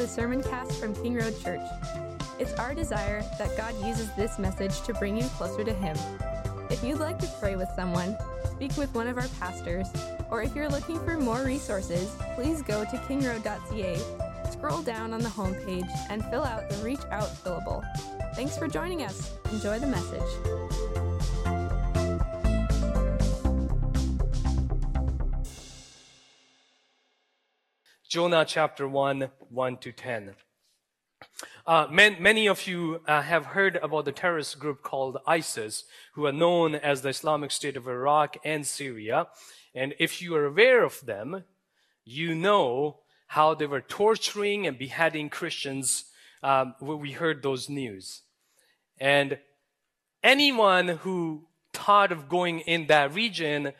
a sermon cast from King Road Church. It's our desire that God uses this message to bring you closer to Him. If you'd like to pray with someone, speak with one of our pastors, or if you're looking for more resources, please go to kingroad.ca, scroll down on the homepage, and fill out the Reach Out fillable. Thanks for joining us. Enjoy the message. Jonah chapter 1, 1 to 10. Uh, man, many of you uh, have heard about the terrorist group called ISIS, who are known as the Islamic State of Iraq and Syria. And if you are aware of them, you know how they were torturing and beheading Christians um, when we heard those news. And anyone who thought of going in that region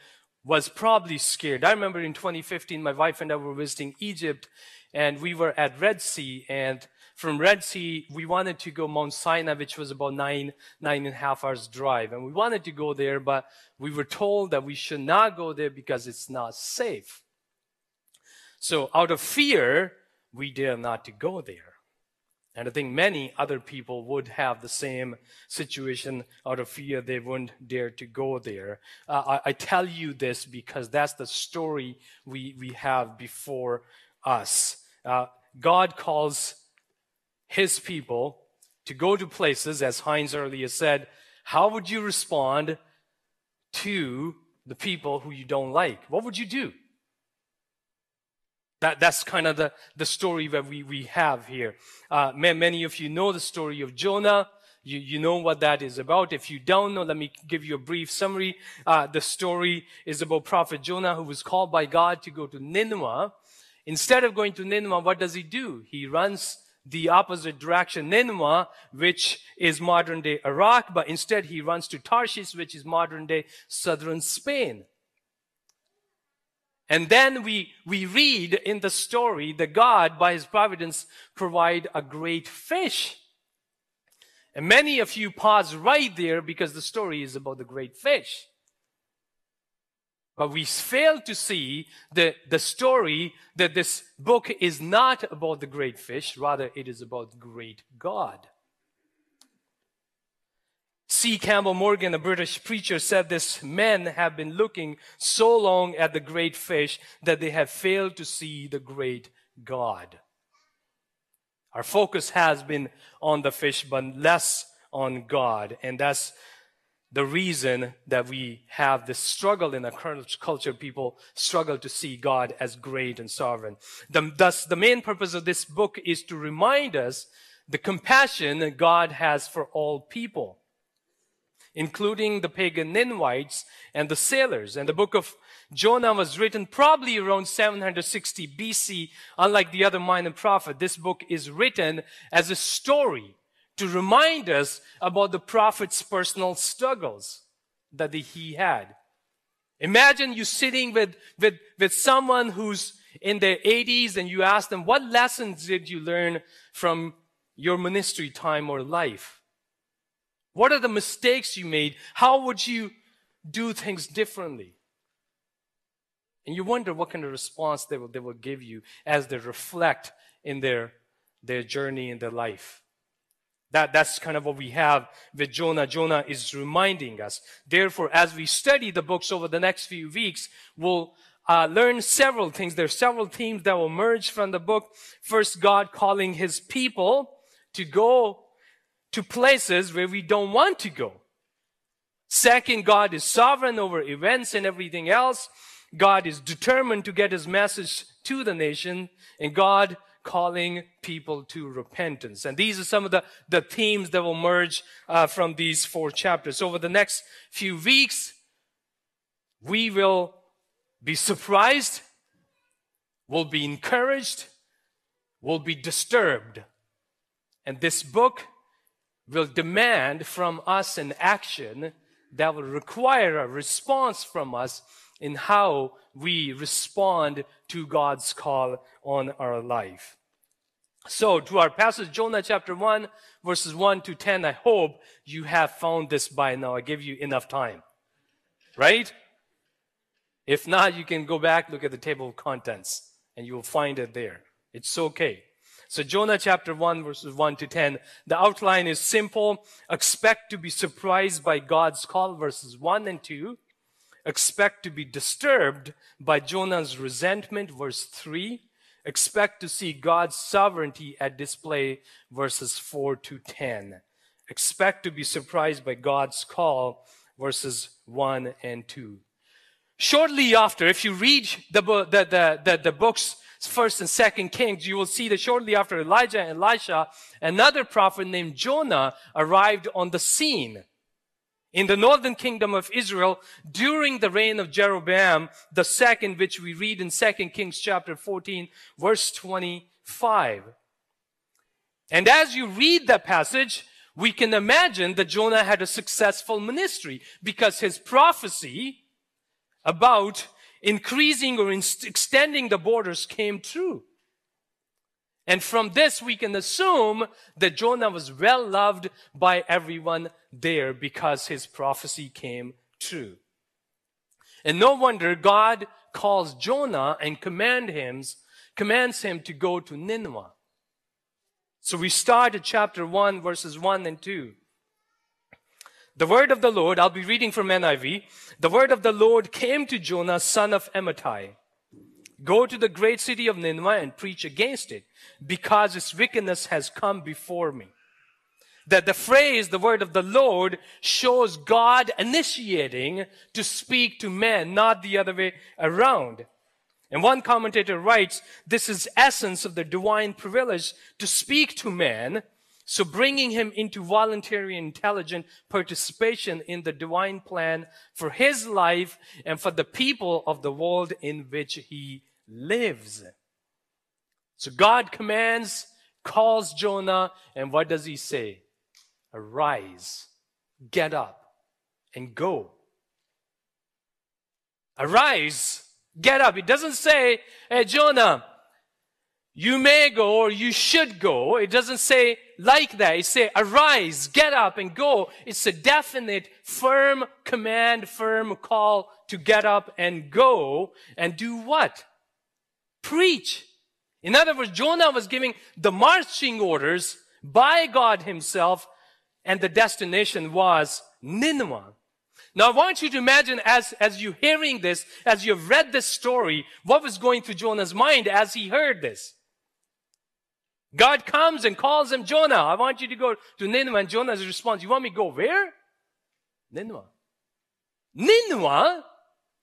was probably scared. I remember in 2015, my wife and I were visiting Egypt, and we were at Red Sea, and from Red Sea, we wanted to go Mount Sinai, which was about nine, nine and a half hours drive. And we wanted to go there, but we were told that we should not go there because it's not safe. So out of fear, we dare not to go there. And I think many other people would have the same situation out of fear. They wouldn't dare to go there. Uh, I, I, tell you this because that's the story we, we have before us. Uh, God calls his people to go to places, as Heinz earlier said. How would you respond to the people who you don't like? What would you do? That, that's kind of the, the story that we, we have here. Uh, many of you know the story of Jonah. You, you know what that is about. If you don't know, let me give you a brief summary. Uh, the story is about Prophet Jonah who was called by God to go to Nineveh. Instead of going to Nineveh, what does he do? He runs the opposite direction, Nineveh, which is modern day Iraq, but instead he runs to Tarshish, which is modern day southern Spain. And then we, we read in the story that God, by his providence, provide a great fish. And many of you pause right there because the story is about the great fish. But we fail to see the, the story that this book is not about the great fish, rather it is about great God. G. Campbell Morgan, a British preacher, said this men have been looking so long at the great fish that they have failed to see the great God. Our focus has been on the fish, but less on God. And that's the reason that we have this struggle in our current culture. People struggle to see God as great and sovereign. The, thus, the main purpose of this book is to remind us the compassion that God has for all people including the pagan Ninevites and the sailors. And the book of Jonah was written probably around 760 BC. Unlike the other minor prophet, this book is written as a story to remind us about the prophet's personal struggles that he had. Imagine you sitting with, with, with someone who's in their 80s and you ask them, what lessons did you learn from your ministry time or life? What are the mistakes you made? How would you do things differently? And you wonder what kind of response they will, they will give you as they reflect in their, their journey in their life. That, that's kind of what we have with Jonah. Jonah is reminding us. Therefore, as we study the books over the next few weeks, we'll uh, learn several things. There are several themes that will emerge from the book. First, God calling his people to go to places where we don't want to go. Second, God is sovereign over events and everything else. God is determined to get his message to the nation and God calling people to repentance. And these are some of the, the themes that will emerge uh, from these four chapters. Over the next few weeks, we will be surprised, will be encouraged, will be disturbed. And this book will demand from us an action that will require a response from us in how we respond to God's call on our life. So, to our passage, Jonah chapter 1, verses 1 to 10, I hope you have found this by now. I give you enough time. Right? If not, you can go back, look at the table of contents, and you will find it there. It's okay. So Jonah chapter 1 verses 1 to 10. The outline is simple. Expect to be surprised by God's call verses 1 and 2. Expect to be disturbed by Jonah's resentment verse 3. Expect to see God's sovereignty at display verses 4 to 10. Expect to be surprised by God's call verses 1 and 2. Shortly after, if you read the, the, the, the, the books, first and second Kings, you will see that shortly after Elijah and Elisha, another prophet named Jonah arrived on the scene in the northern kingdom of Israel during the reign of Jeroboam the second, which we read in 2 Kings chapter 14, verse 25. And as you read that passage, we can imagine that Jonah had a successful ministry because his prophecy about increasing or extending the borders came true. And from this, we can assume that Jonah was well loved by everyone there because his prophecy came true. And no wonder God calls Jonah and command him, commands him to go to Nineveh. So we start at chapter 1, verses 1 and 2. The word of the Lord, I'll be reading from NIV. The word of the Lord came to Jonah, son of Amittai. Go to the great city of Nineveh and preach against it, because its wickedness has come before me. That the phrase, the word of the Lord, shows God initiating to speak to men, not the other way around. And one commentator writes, this is essence of the divine privilege to speak to man. So bringing him into voluntary intelligent participation in the divine plan for his life and for the people of the world in which he lives. So God commands, calls Jonah, and what does he say? Arise, get up, and go. Arise, get up. It doesn't say, hey, Jonah, you may go or you should go. It doesn't say like that. It say, arise, get up and go. It's a definite, firm command, firm call to get up and go and do what? Preach. In other words, Jonah was giving the marching orders by God himself and the destination was Nineveh. Now I want you to imagine as, as you're hearing this, as you've read this story, what was going through Jonah's mind as he heard this. God comes and calls him, Jonah, I want you to go to Nineveh. And Jonah's response, you want me to go where? Nineveh. Nineveh?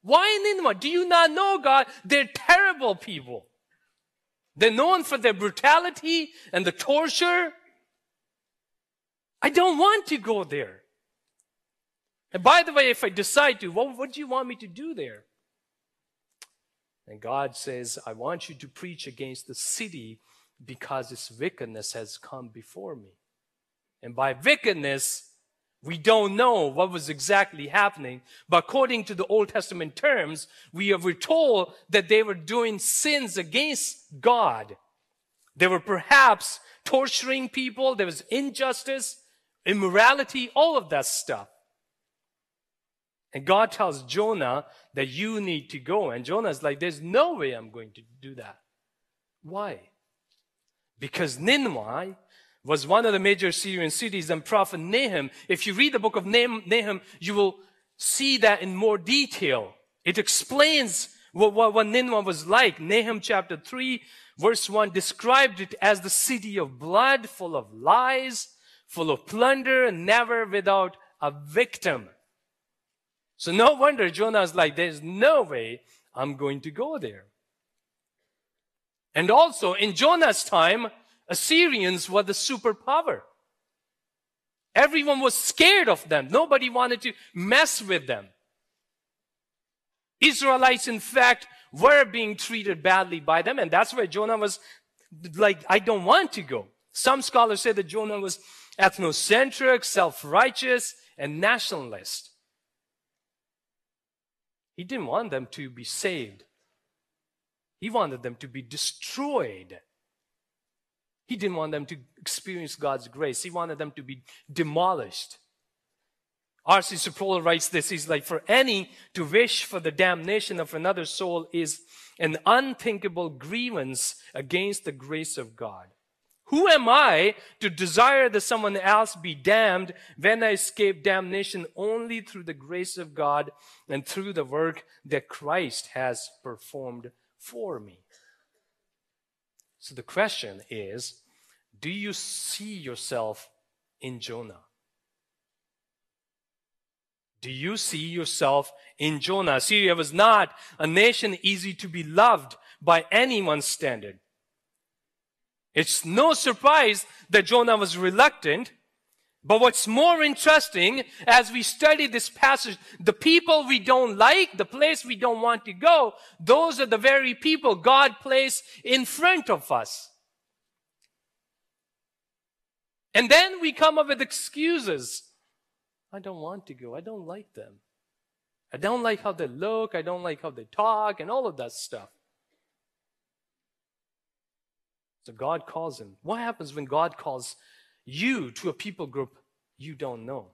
Why Nineveh? Do you not know God? They're terrible people. They're known for their brutality and the torture. I don't want to go there. And by the way, if I decide to, what, what do you want me to do there? And God says, I want you to preach against the city because its wickedness has come before me. And by wickedness, we don't know what was exactly happening, but according to the Old Testament terms, we are told that they were doing sins against God. They were perhaps torturing people, there was injustice, immorality, all of that stuff. And God tells Jonah that you need to go. And Jonah's like, there's no way I'm going to do that. Why? Because Nineveh was one of the major Syrian cities and prophet Nahum, if you read the book of Nahum, you will see that in more detail. It explains what, what, what Nineveh was like. Nahum chapter 3 verse 1 described it as the city of blood, full of lies, full of plunder, and never without a victim. So no wonder Jonah's like, there's no way I'm going to go there. And also in Jonah's time, Assyrians were the superpower. Everyone was scared of them. Nobody wanted to mess with them. Israelites, in fact, were being treated badly by them, and that's why Jonah was like, I don't want to go. Some scholars say that Jonah was ethnocentric, self-righteous, and nationalist. He didn't want them to be saved. He wanted them to be destroyed. He didn't want them to experience God's grace. He wanted them to be demolished. R.C. Sproul writes this. He's like, for any to wish for the damnation of another soul is an unthinkable grievance against the grace of God. Who am I to desire that someone else be damned when I escape damnation only through the grace of God and through the work that Christ has performed for me? So the question is, do you see yourself in Jonah? Do you see yourself in Jonah? Syria was not a nation easy to be loved by anyone's standard. It's no surprise that Jonah was reluctant. But what's more interesting as we study this passage, the people we don't like, the place we don't want to go, those are the very people God placed in front of us. And then we come up with excuses. I don't want to go. I don't like them. I don't like how they look. I don't like how they talk and all of that stuff. So God calls him. What happens when God calls you to a people group you don't know?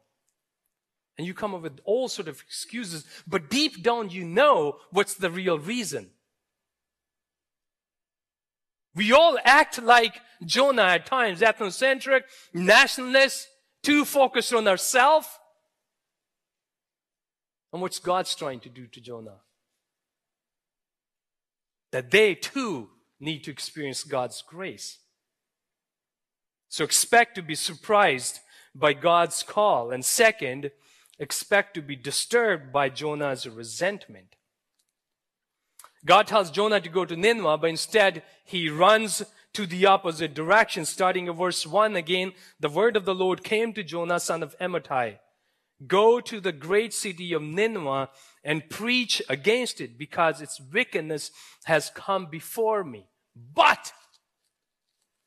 And you come up with all sort of excuses, but deep down you know what's the real reason. We all act like Jonah at times, ethnocentric, nationalist, too focused on ourselves. And what's God's trying to do to Jonah? That they too need to experience God's grace. So expect to be surprised by God's call. And second, expect to be disturbed by Jonah's resentment. God tells Jonah to go to Nineveh, but instead he runs to the opposite direction. Starting at verse 1 again, the word of the Lord came to Jonah, son of Amittai. Go to the great city of Nineveh and preach against it because its wickedness has come before me. But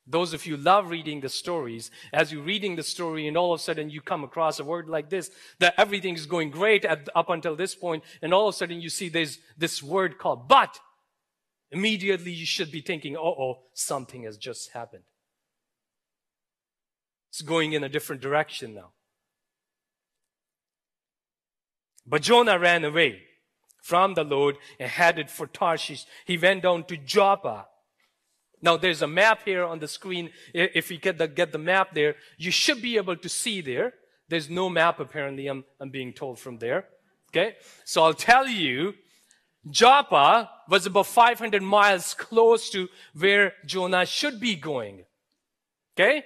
those of you love reading the stories, as you're reading the story and all of a sudden you come across a word like this, that everything is going great at, up until this point, and all of a sudden you see there's this word called but. Immediately you should be thinking, oh, oh, something has just happened. It's going in a different direction now. But Jonah ran away from the Lord and headed for Tarshish. He went down to Joppa now there's a map here on the screen. If you get the, get the map there, you should be able to see there. There's no map apparently, I'm, I'm being told from there. Okay? So I'll tell you, Joppa was about 500 miles close to where Jonah should be going. Okay?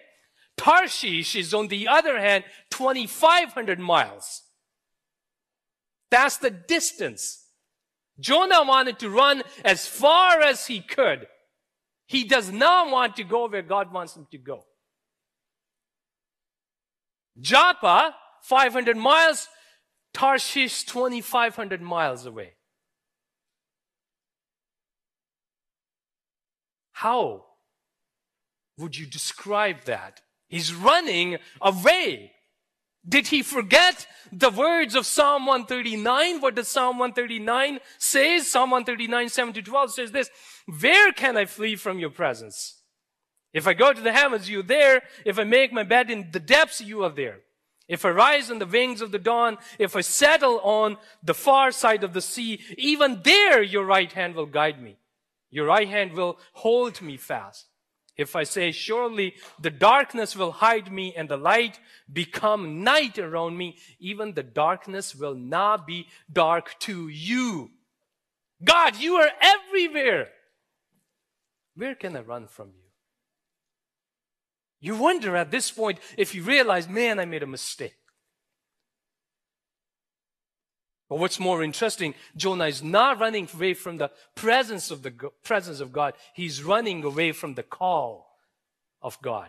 Tarshish is on the other hand 2,500 miles. That's the distance. Jonah wanted to run as far as he could. He does not want to go where God wants him to go. Joppa, 500 miles, Tarshish, 2,500 miles away. How would you describe that? He's running away. Did he forget the words of Psalm 139? What does Psalm 139 say? Psalm 139, 7 to 12 says this, Where can I flee from your presence? If I go to the heavens, you are there. If I make my bed in the depths, you are there. If I rise on the wings of the dawn, if I settle on the far side of the sea, even there your right hand will guide me. Your right hand will hold me fast. If I say, surely the darkness will hide me and the light become night around me, even the darkness will not be dark to you. God, you are everywhere. Where can I run from you? You wonder at this point if you realize, man, I made a mistake. But what's more interesting, Jonah is not running away from the presence of the presence of God. He's running away from the call of God.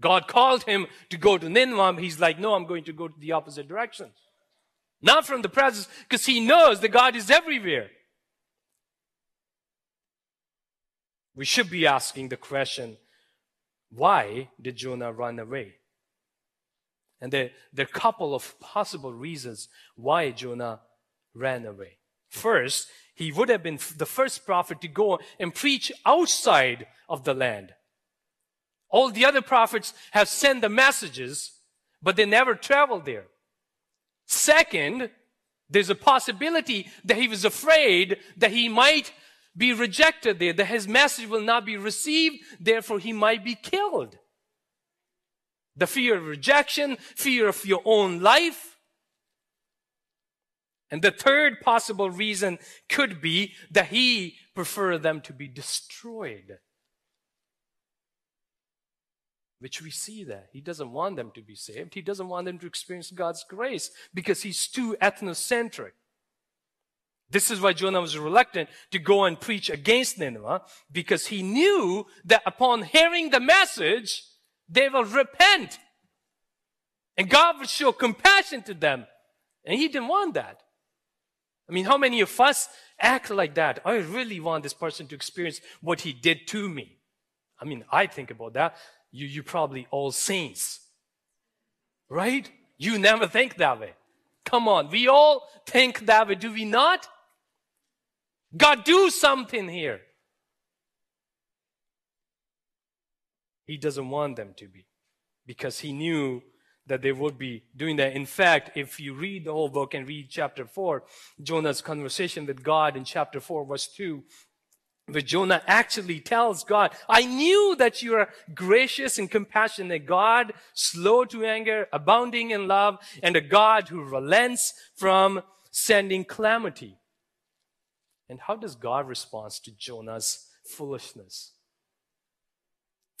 God called him to go to Nineveh. He's like, no, I'm going to go to the opposite direction. Not from the presence, because he knows that God is everywhere. We should be asking the question, why did Jonah run away? And there, there are a couple of possible reasons why Jonah ran away. First, he would have been the first prophet to go and preach outside of the land. All the other prophets have sent the messages, but they never traveled there. Second, there's a possibility that he was afraid that he might be rejected there, that his message will not be received, therefore he might be killed. The fear of rejection, fear of your own life. And the third possible reason could be that he preferred them to be destroyed. Which we see that. He doesn't want them to be saved. He doesn't want them to experience God's grace because he's too ethnocentric. This is why Jonah was reluctant to go and preach against Nineveh because he knew that upon hearing the message, they will repent. And God will show compassion to them. And he didn't want that. I mean, how many of us act like that? I really want this person to experience what he did to me. I mean, I think about that. You, you probably all saints. Right? You never think that way. Come on. We all think that way, do we not? God, do something here. He doesn't want them to be because he knew that they would be doing that. In fact, if you read the whole book and read chapter 4, Jonah's conversation with God in chapter 4, verse 2, where Jonah actually tells God, I knew that you are gracious and compassionate God, slow to anger, abounding in love, and a God who relents from sending calamity. And how does God respond to Jonah's foolishness?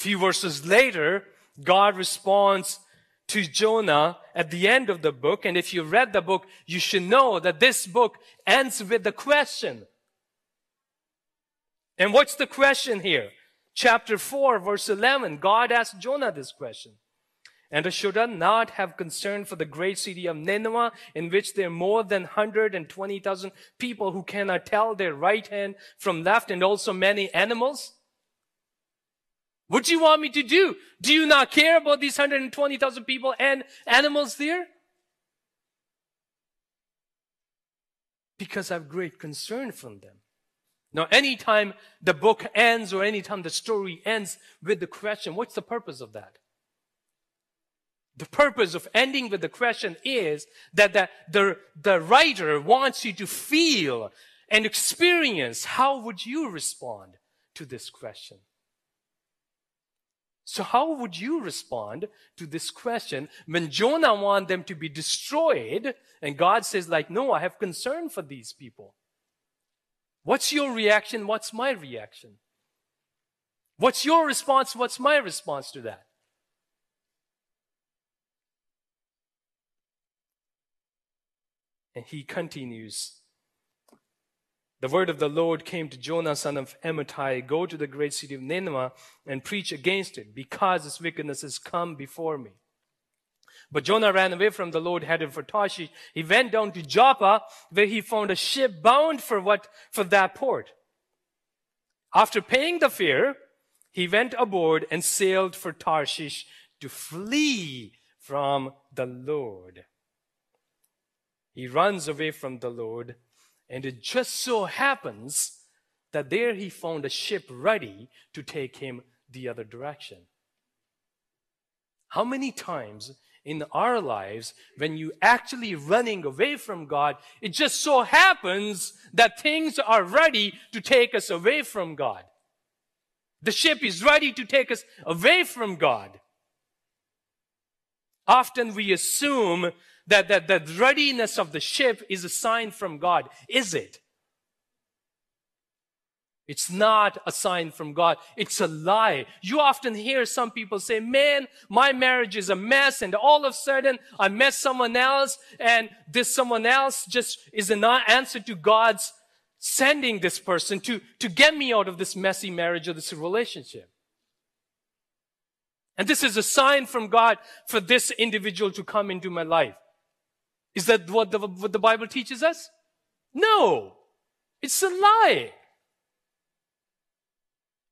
Few verses later, God responds to Jonah at the end of the book. And if you read the book, you should know that this book ends with the question. And what's the question here? Chapter 4, verse 11. God asked Jonah this question. And should I not have concern for the great city of Nineveh, in which there are more than 120,000 people who cannot tell their right hand from left, and also many animals? What do you want me to do? Do you not care about these 120,000 people and animals there? Because I have great concern for them. Now, anytime the book ends or anytime the story ends with the question, what's the purpose of that? The purpose of ending with the question is that the, the, the writer wants you to feel and experience how would you respond to this question? So how would you respond to this question when Jonah wanted them to be destroyed and God says like, no, I have concern for these people. What's your reaction? What's my reaction? What's your response? What's my response to that? And he continues. The word of the Lord came to Jonah, son of Amittai, go to the great city of Nineveh and preach against it, because its wickedness has come before me. But Jonah ran away from the Lord, headed for Tarshish. He went down to Joppa, where he found a ship bound for what, for that port. After paying the fare, he went aboard and sailed for Tarshish to flee from the Lord. He runs away from the Lord, and it just so happens that there he found a ship ready to take him the other direction. How many times in our lives, when you're actually running away from God, it just so happens that things are ready to take us away from God. The ship is ready to take us away from God. Often we assume that, that the readiness of the ship is a sign from God. Is it? It's not a sign from God. It's a lie. You often hear some people say, man, my marriage is a mess. And all of a sudden I met someone else and this someone else just is an answer to God's sending this person to, to get me out of this messy marriage or this relationship. And this is a sign from God for this individual to come into my life. Is that what the, what the Bible teaches us? No. It's a lie.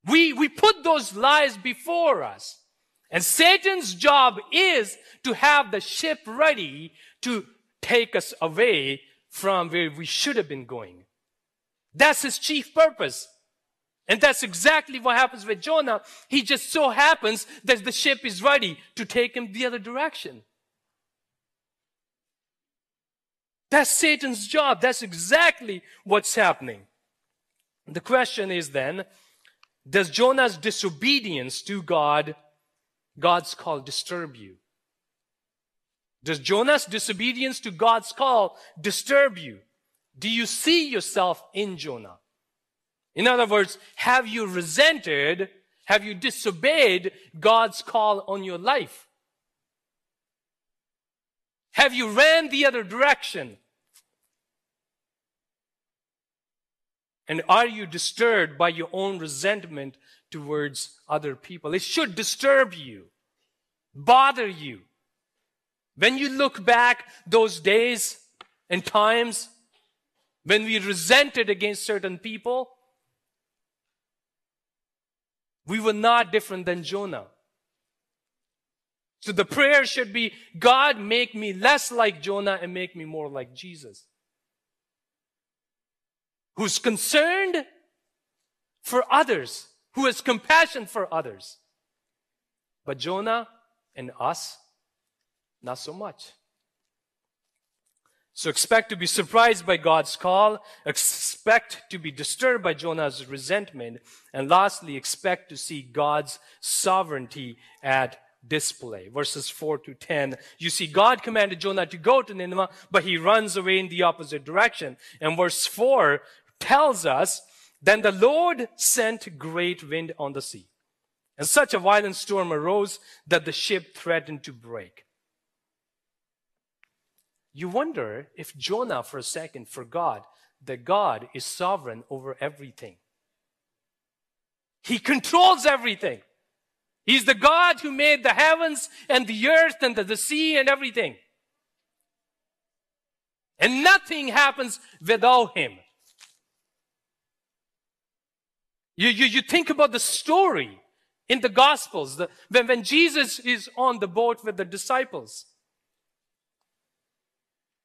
We, we put those lies before us. And Satan's job is to have the ship ready to take us away from where we should have been going. That's his chief purpose. And that's exactly what happens with Jonah. He just so happens that the ship is ready to take him the other direction. That's Satan's job. That's exactly what's happening. The question is then, does Jonah's disobedience to God, God's call, disturb you? Does Jonah's disobedience to God's call disturb you? Do you see yourself in Jonah? In other words, have you resented, have you disobeyed God's call on your life? Have you ran the other direction? And are you disturbed by your own resentment towards other people? It should disturb you, bother you. When you look back those days and times when we resented against certain people, we were not different than Jonah. So the prayer should be, God, make me less like Jonah and make me more like Jesus. Who's concerned for others, who has compassion for others. But Jonah and us, not so much. So expect to be surprised by God's call, expect to be disturbed by Jonah's resentment, and lastly, expect to see God's sovereignty at display. Verses 4 to 10. You see, God commanded Jonah to go to Nineveh, but he runs away in the opposite direction. And verse 4 tells us, Then the Lord sent great wind on the sea. And such a violent storm arose that the ship threatened to break. You wonder if Jonah for a second forgot that God is sovereign over everything. He controls everything. He's the God who made the heavens and the earth and the, the sea and everything. And nothing happens without him. You, you, you think about the story in the Gospels, the, when, when Jesus is on the boat with the disciples.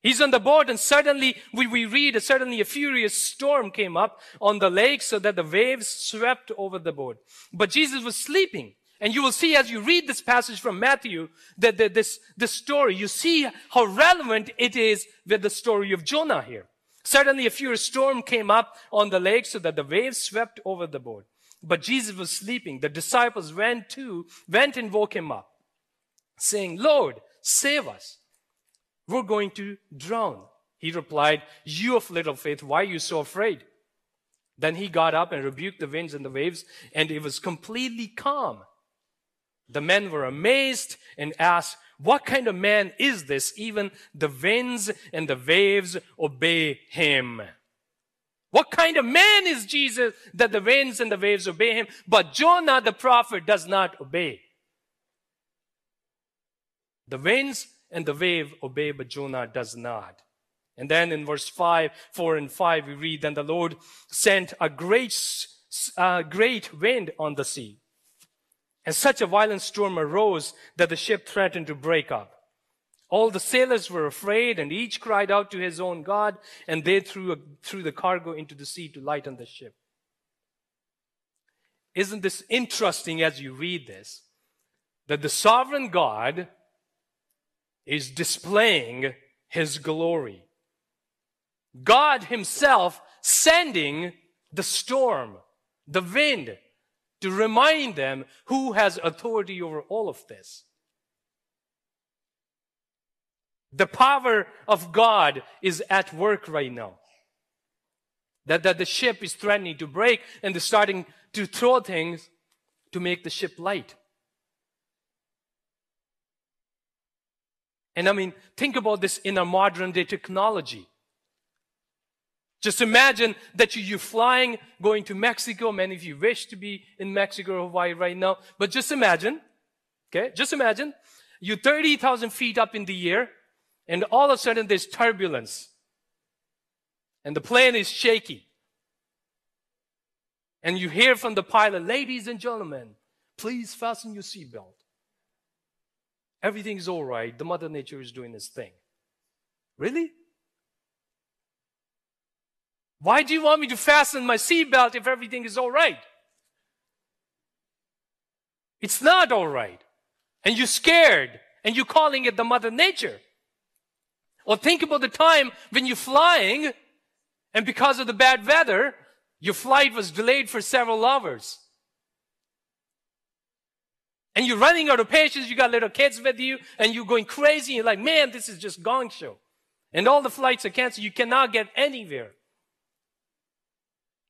He's on the boat and suddenly we, we read suddenly a furious storm came up on the lake so that the waves swept over the boat. But Jesus was sleeping. And you will see as you read this passage from Matthew that, this, this story, you see how relevant it is with the story of Jonah here. Suddenly a furious storm came up on the lake so that the waves swept over the boat. But Jesus was sleeping. The disciples went to, went and woke him up, saying, Lord, save us. We're going to drown. He replied, You of little faith, why are you so afraid? Then he got up and rebuked the winds and the waves, and it was completely calm. The men were amazed and asked, What kind of man is this? Even the winds and the waves obey him. What kind of man is Jesus that the winds and the waves obey him? But Jonah the prophet does not obey. The winds and the wave obey, but Jonah does not. And then in verse 5, 4 and 5, we read, Then the Lord sent a great, uh, great wind on the sea. And such a violent storm arose that the ship threatened to break up. All the sailors were afraid and each cried out to his own God and they threw, a, threw the cargo into the sea to lighten the ship. Isn't this interesting as you read this? That the sovereign God is displaying his glory. God himself sending the storm, the wind, to remind them who has authority over all of this. The power of God is at work right now. That, that the ship is threatening to break and they're starting to throw things to make the ship light. And I mean, think about this in our modern day technology. Just imagine that you, are flying, going to Mexico. Many of you wish to be in Mexico or Hawaii right now. But just imagine, okay, just imagine you're 30,000 feet up in the air and all of a sudden there's turbulence and the plane is shaky. And you hear from the pilot, ladies and gentlemen, please fasten your seatbelt. Everything is all right. The Mother Nature is doing its thing. Really? Why do you want me to fasten my seatbelt if everything is all right? It's not all right. And you're scared and you're calling it the Mother Nature. Or think about the time when you're flying and because of the bad weather, Your flight was delayed for several hours. And you're running out of patience, you got little kids with you, and you're going crazy, you're like, man, this is just gong show. And all the flights are canceled, you cannot get anywhere.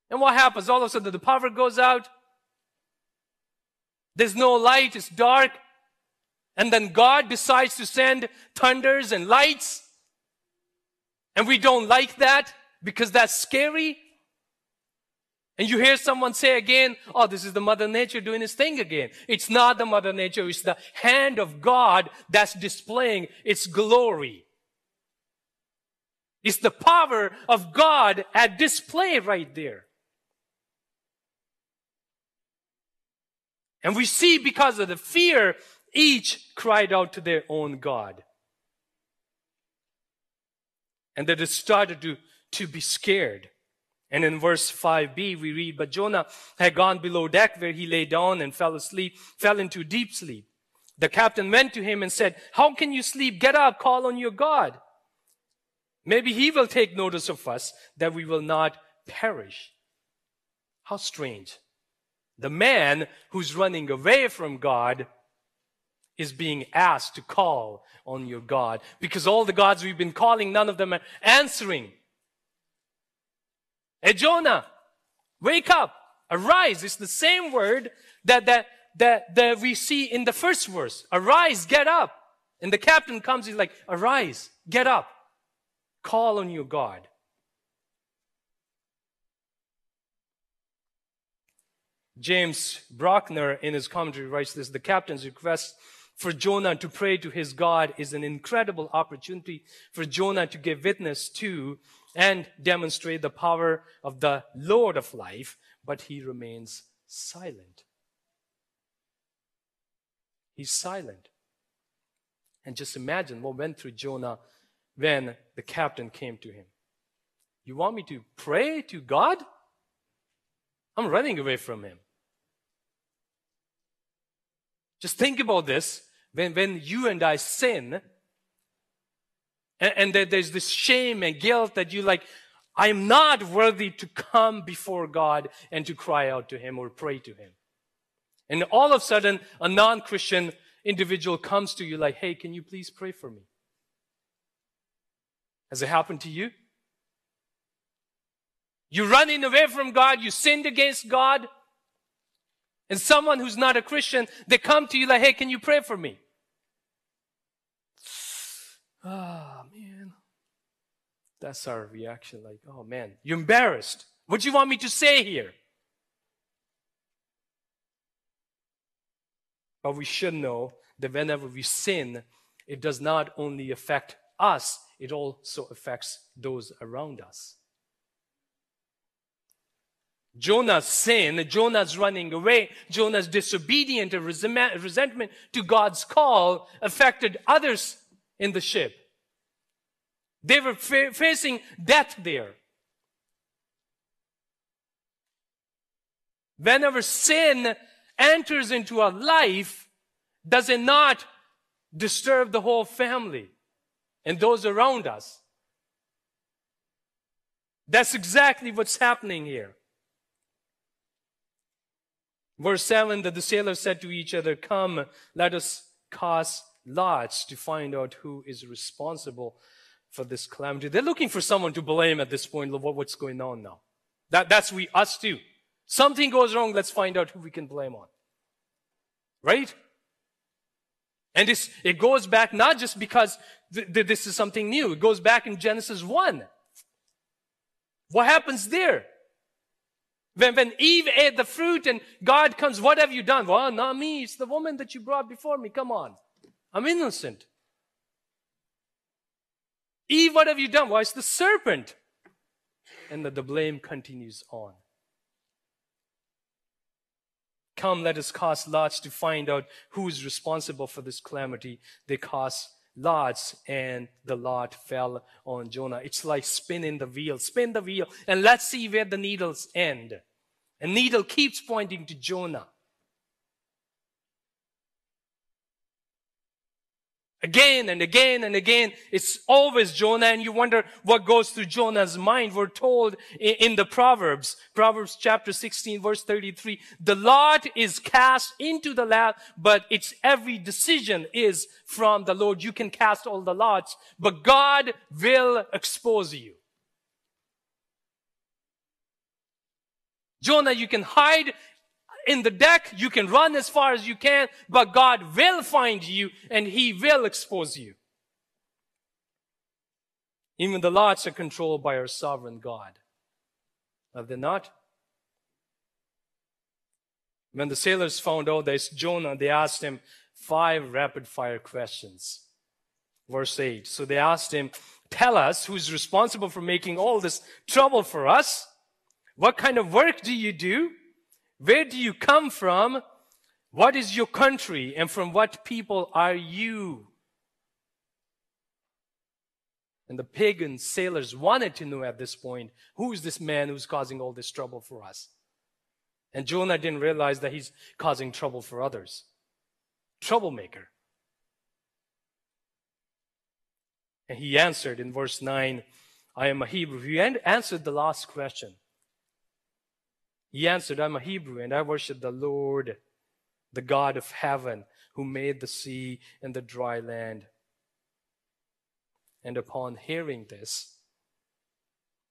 And what happens? All of a sudden the power goes out. There's no light, it's dark. And then God decides to send thunders and lights. And we don't like that because that's scary. And you hear someone say again, oh, this is the Mother Nature doing his thing again. It's not the Mother Nature, it's the hand of God that's displaying its glory. It's the power of God at display right there. And we see because of the fear, each cried out to their own God. And they started to, to be scared. And in verse 5b, we read, But Jonah had gone below deck where he lay down and fell asleep, fell into deep sleep. The captain went to him and said, How can you sleep? Get up, call on your God. Maybe he will take notice of us that we will not perish. How strange. The man who's running away from God is being asked to call on your God because all the gods we've been calling, none of them are answering. Hey, Jonah, wake up, arise. It's the same word that, that, that, that we see in the first verse. Arise, get up. And the captain comes, he's like, arise, get up, call on your God. James Bruckner, in his commentary, writes this The captain's request for Jonah to pray to his God is an incredible opportunity for Jonah to give witness to and demonstrate the power of the Lord of life, but he remains silent. He's silent. And just imagine what went through Jonah when the captain came to him. You want me to pray to God? I'm running away from him. Just think about this. When, when you and I sin, and, and there's this shame and guilt that you like, I'm not worthy to come before God and to cry out to Him or pray to Him. And all of a sudden, a non-Christian individual comes to you like, hey, can you please pray for me? Has it happened to you? You're running away from God, you sinned against God, and someone who's not a Christian, they come to you like, hey, can you pray for me? Ah, oh, man. That's our reaction. Like, oh, man, you're embarrassed. What do you want me to say here? But we should know that whenever we sin, it does not only affect us, it also affects those around us. Jonah's sin, Jonah's running away, Jonah's disobedient and resentment to God's call affected others in the ship. They were fa- facing death there. Whenever sin enters into our life, does it not disturb the whole family and those around us? That's exactly what's happening here. Verse 7 that the sailors said to each other, Come, let us cast lots to find out who is responsible for this calamity. They're looking for someone to blame at this point what's going on now. That, that's we, us too. Something goes wrong, let's find out who we can blame on. Right? And this, it goes back not just because th- th- this is something new. It goes back in Genesis 1. What happens there? When, when Eve ate the fruit and God comes, what have you done? Well, not me. It's the woman that you brought before me. Come on. I'm innocent. Eve, what have you done? Why, it's the serpent. And the, the blame continues on. Come, let us cast lots to find out who is responsible for this calamity. They cast lots and the lot fell on Jonah. It's like spinning the wheel. Spin the wheel and let's see where the needles end. A needle keeps pointing to Jonah. Again and again and again, it's always Jonah, and you wonder what goes through Jonah's mind. We're told in, the Proverbs, Proverbs chapter 16, verse 33, the lot is cast into the lap, but its every decision is from the Lord. You can cast all the lots, but God will expose you. Jonah, you can hide in the deck, you can run as far as you can, but God will find you and He will expose you. Even the lots are controlled by our sovereign God. Are they not? When the sailors found out that it's Jonah, they asked him five rapid fire questions. Verse 8. So they asked him, Tell us who's responsible for making all this trouble for us. What kind of work do you do? Where do you come from? What is your country? And from what people are you? And the pagan sailors wanted to know at this point who is this man who's causing all this trouble for us? And Jonah didn't realize that he's causing trouble for others. Troublemaker. And he answered in verse 9, I am a Hebrew. He answered the last question. He answered, I'm a Hebrew and I worship the Lord, the God of heaven, who made the sea and the dry land. And upon hearing this,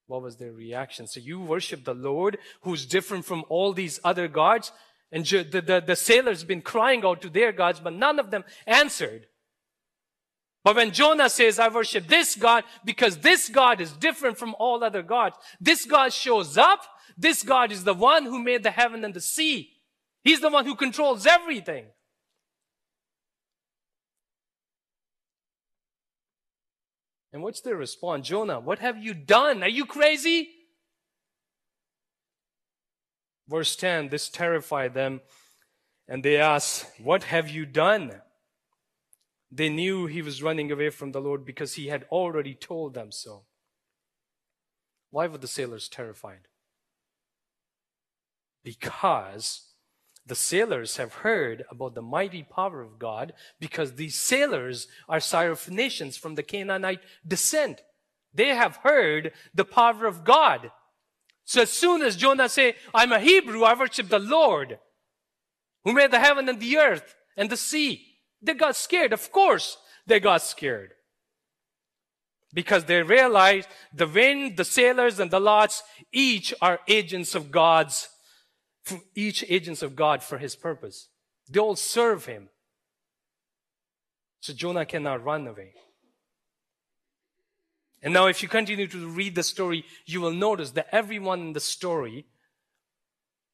what was their reaction? So you worship the Lord who's different from all these other gods? And the, the, the sailors been crying out to their gods, but none of them answered. But when Jonah says, I worship this God because this God is different from all other gods, this God shows up this God is the one who made the heaven and the sea. He's the one who controls everything. And what's their response? Jonah, what have you done? Are you crazy? Verse 10 this terrified them, and they asked, What have you done? They knew he was running away from the Lord because he had already told them so. Why were the sailors terrified? Because the sailors have heard about the mighty power of God because these sailors are Syrophoenicians from the Canaanite descent. They have heard the power of God. So as soon as Jonah say, I'm a Hebrew, I worship the Lord who made the heaven and the earth and the sea, they got scared. Of course they got scared. Because they realized the wind, the sailors, and the lots each are agents of God's each agents of God for his purpose. They all serve him. So Jonah cannot run away. And now, if you continue to read the story, you will notice that everyone in the story,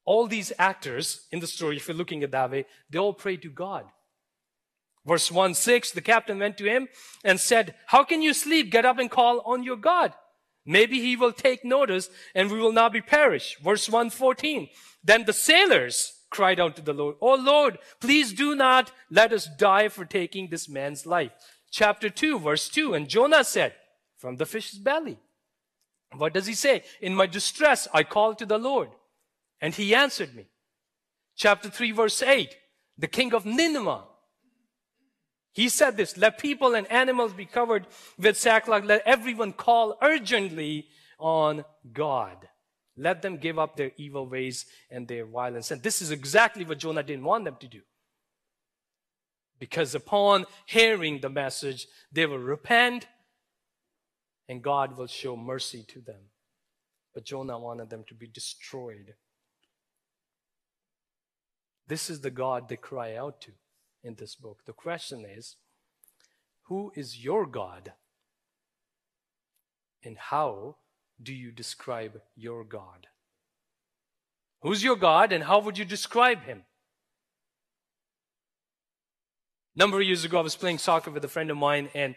all these actors in the story, if you're looking at that way, they all pray to God. Verse 1 6, the captain went to him and said, How can you sleep? Get up and call on your God. Maybe he will take notice and we will not be perished. Verse 114. Then the sailors cried out to the Lord, Oh Lord, please do not let us die for taking this man's life. Chapter 2, verse 2. And Jonah said, From the fish's belly. What does he say? In my distress, I called to the Lord, and he answered me. Chapter 3, verse 8. The king of Nineveh he said this, let people and animals be covered with sackcloth. Let everyone call urgently on God. Let them give up their evil ways and their violence. And this is exactly what Jonah didn't want them to do. Because upon hearing the message, they will repent and God will show mercy to them. But Jonah wanted them to be destroyed. This is the God they cry out to in this book. The question is who is your God? And how do you describe your God? Who's your God and how would you describe him? A number of years ago, I was playing soccer with a friend of mine, and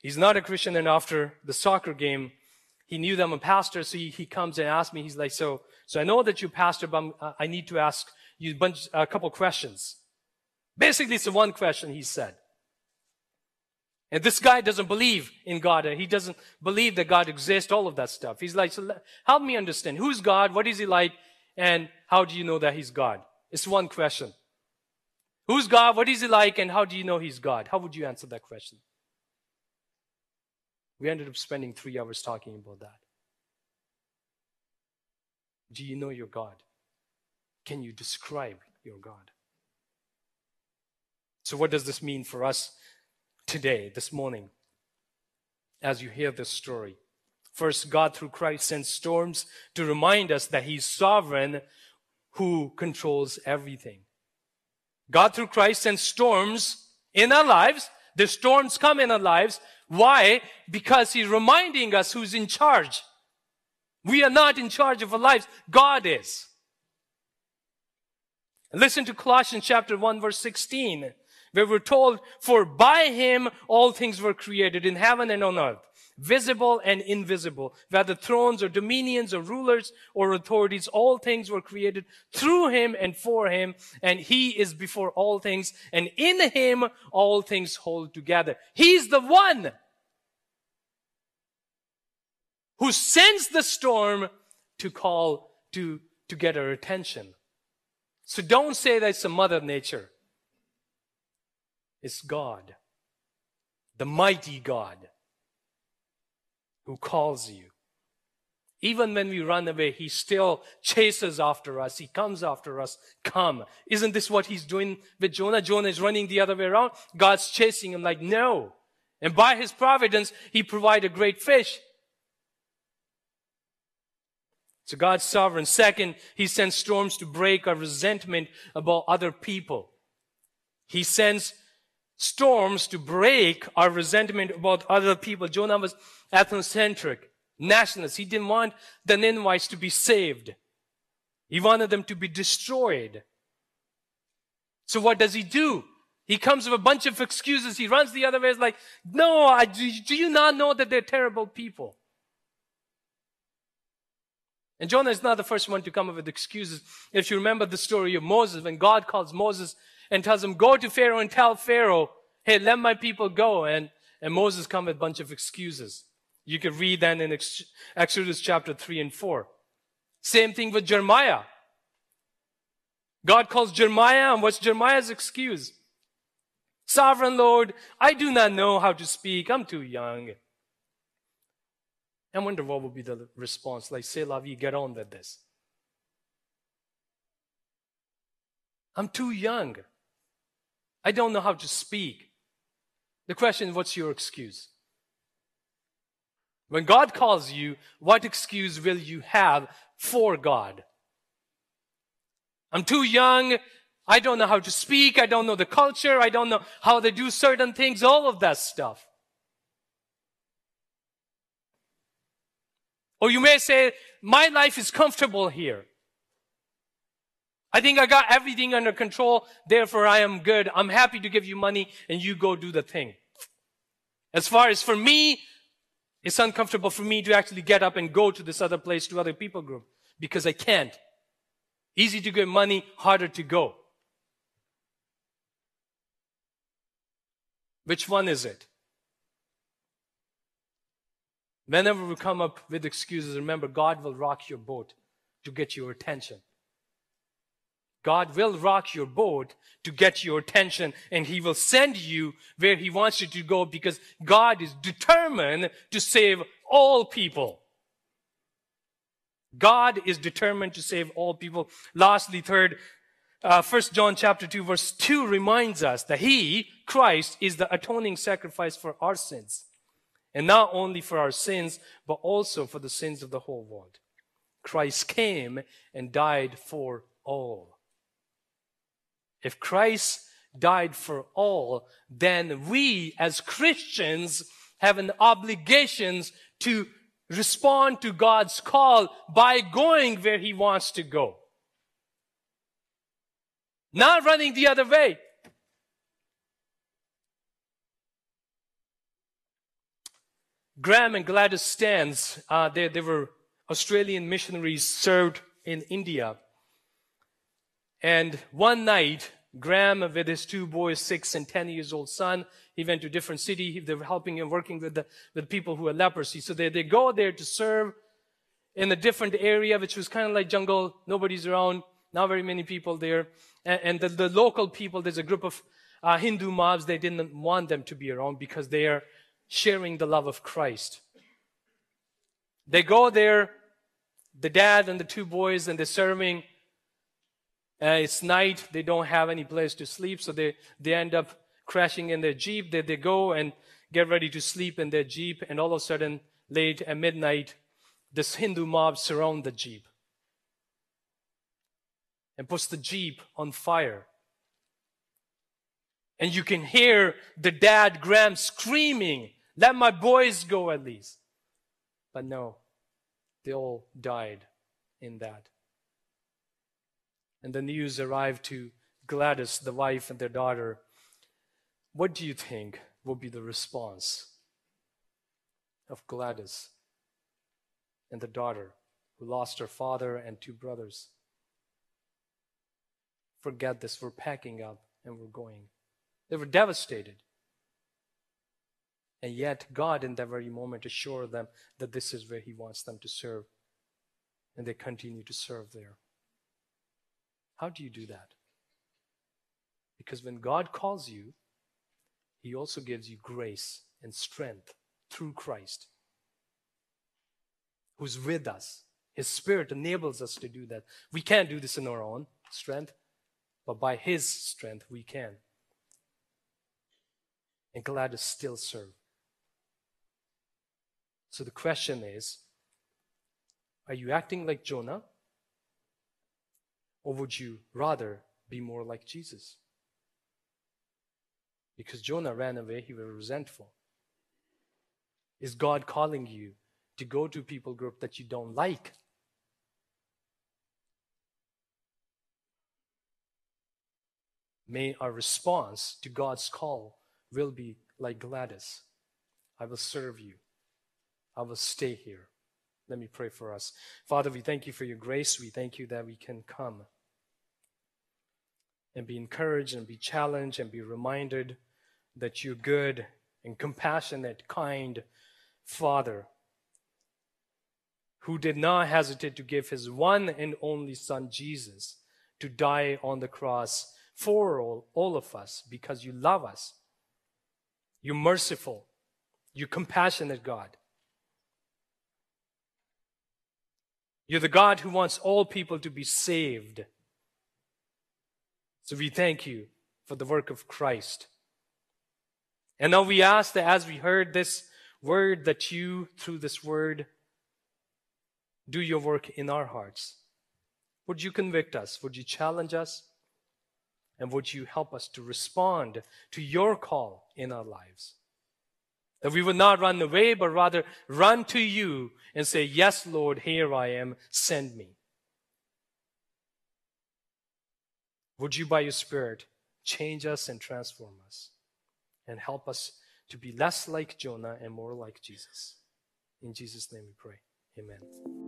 he's not a Christian. And after the soccer game, he knew that I'm a pastor, so he, he comes and asks me, he's like, so, so I know that you're pastor, but I'm, uh, I need to ask you a, bunch, a couple questions. Basically, it's the one question he said. And this guy doesn't believe in God. He doesn't believe that God exists, all of that stuff. He's like, so help me understand. Who's God? What is he like? And how do you know that he's God? It's one question. Who's God? What is he like? And how do you know he's God? How would you answer that question? We ended up spending three hours talking about that. Do you know your God? Can you describe your God? So, what does this mean for us today, this morning, as you hear this story? First, God through Christ sends storms to remind us that He's sovereign who controls everything. God through Christ sends storms in our lives. The storms come in our lives. Why? Because He's reminding us who's in charge. We are not in charge of our lives. God is. Listen to Colossians chapter 1 verse 16, where we're told, for by him all things were created in heaven and on earth, visible and invisible, whether thrones or dominions or rulers or authorities, all things were created through him and for him, and he is before all things, and in him all things hold together. He's the one who sends the storm to call, to, to get our attention. So don't say that it's a mother nature. It's God, the mighty God, who calls you. Even when we run away, he still chases after us. He comes after us. Come. Isn't this what he's doing with Jonah? Jonah is running the other way around. God's chasing him like, no. And by his providence, he provided a great fish. So God's sovereign. Second, He sends storms to break our resentment about other people. He sends storms to break our resentment about other people. Jonah was ethnocentric, nationalist. He didn't want the Ninevites to be saved. He wanted them to be destroyed. So what does he do? He comes with a bunch of excuses. He runs the other way. It's like, no, I, do you not know that they're terrible people? And Jonah is not the first one to come up with excuses. If you remember the story of Moses, when God calls Moses and tells him, go to Pharaoh and tell Pharaoh, hey, let my people go. And, and Moses comes with a bunch of excuses. You can read that in Exodus chapter 3 and 4. Same thing with Jeremiah. God calls Jeremiah, and what's Jeremiah's excuse? Sovereign Lord, I do not know how to speak. I'm too young. I wonder what would be the response. Like, say la vie, get on with this. I'm too young. I don't know how to speak. The question is, what's your excuse? When God calls you, what excuse will you have for God? I'm too young. I don't know how to speak. I don't know the culture. I don't know how they do certain things, all of that stuff. Or you may say, my life is comfortable here. I think I got everything under control, therefore I am good. I'm happy to give you money and you go do the thing. As far as for me, it's uncomfortable for me to actually get up and go to this other place, to other people group, because I can't. Easy to get money, harder to go. Which one is it? Whenever we come up with excuses, remember God will rock your boat to get your attention. God will rock your boat to get your attention and He will send you where He wants you to go because God is determined to save all people. God is determined to save all people. Lastly, third, uh, 1 John chapter 2 verse 2 reminds us that He, Christ, is the atoning sacrifice for our sins. And not only for our sins, but also for the sins of the whole world. Christ came and died for all. If Christ died for all, then we as Christians have an obligation to respond to God's call by going where He wants to go. Not running the other way. Graham and Gladys Staines, uh, they, they were Australian missionaries served in India. And one night, Graham, with his two boys, six and ten years old son, he went to a different city. They were helping him, working with the with people who had leprosy. So they, they go there to serve in a different area, which was kind of like jungle. Nobody's around. not very many people there. And, and the, the local people, there's a group of uh, Hindu mobs, they didn't want them to be around because they are sharing the love of Christ. They go there, the dad and the two boys, and they're serving. Uh, it's night, they don't have any place to sleep, so they, they end up crashing in their Jeep. They, they go and get ready to sleep in their Jeep, and all of a sudden, late at midnight, this Hindu mob surround the Jeep and puts the Jeep on fire. And you can hear the dad, Graham, screaming, Let my boys go at least. But no, they all died in that. And the news arrived to Gladys, the wife, and their daughter. What do you think will be the response of Gladys and the daughter who lost her father and two brothers? Forget this, we're packing up and we're going. They were devastated. And yet, God, in that very moment, assured them that this is where He wants them to serve. And they continue to serve there. How do you do that? Because when God calls you, He also gives you grace and strength through Christ, who's with us. His Spirit enables us to do that. We can't do this in our own strength, but by His strength, we can and glad to still serve. So the question is are you acting like Jonah? Or would you rather be more like Jesus? Because Jonah ran away, he was resentful. Is God calling you to go to people group that you don't like? May our response to God's call will be like Gladys. I will serve you. I will stay here. Let me pray for us. Father, we thank you for your grace. We thank you that we can come and be encouraged and be challenged and be reminded that you're good and compassionate, kind Father who did not hesitate to give his one and only Son, Jesus, to die on the cross for all, all of us because you love us. You're merciful. You're compassionate, God. You're the God who wants all people to be saved. So we thank you for the work of Christ. And now we ask that as we heard this word, that you, through this word, do your work in our hearts. Would you convict us? Would you challenge us? And would you help us to respond to your call in our lives? That we would not run away, but rather run to you and say, Yes, Lord, here I am, send me. Would you, by your Spirit, change us and transform us and help us to be less like Jonah and more like Jesus? In Jesus' name we pray. Amen.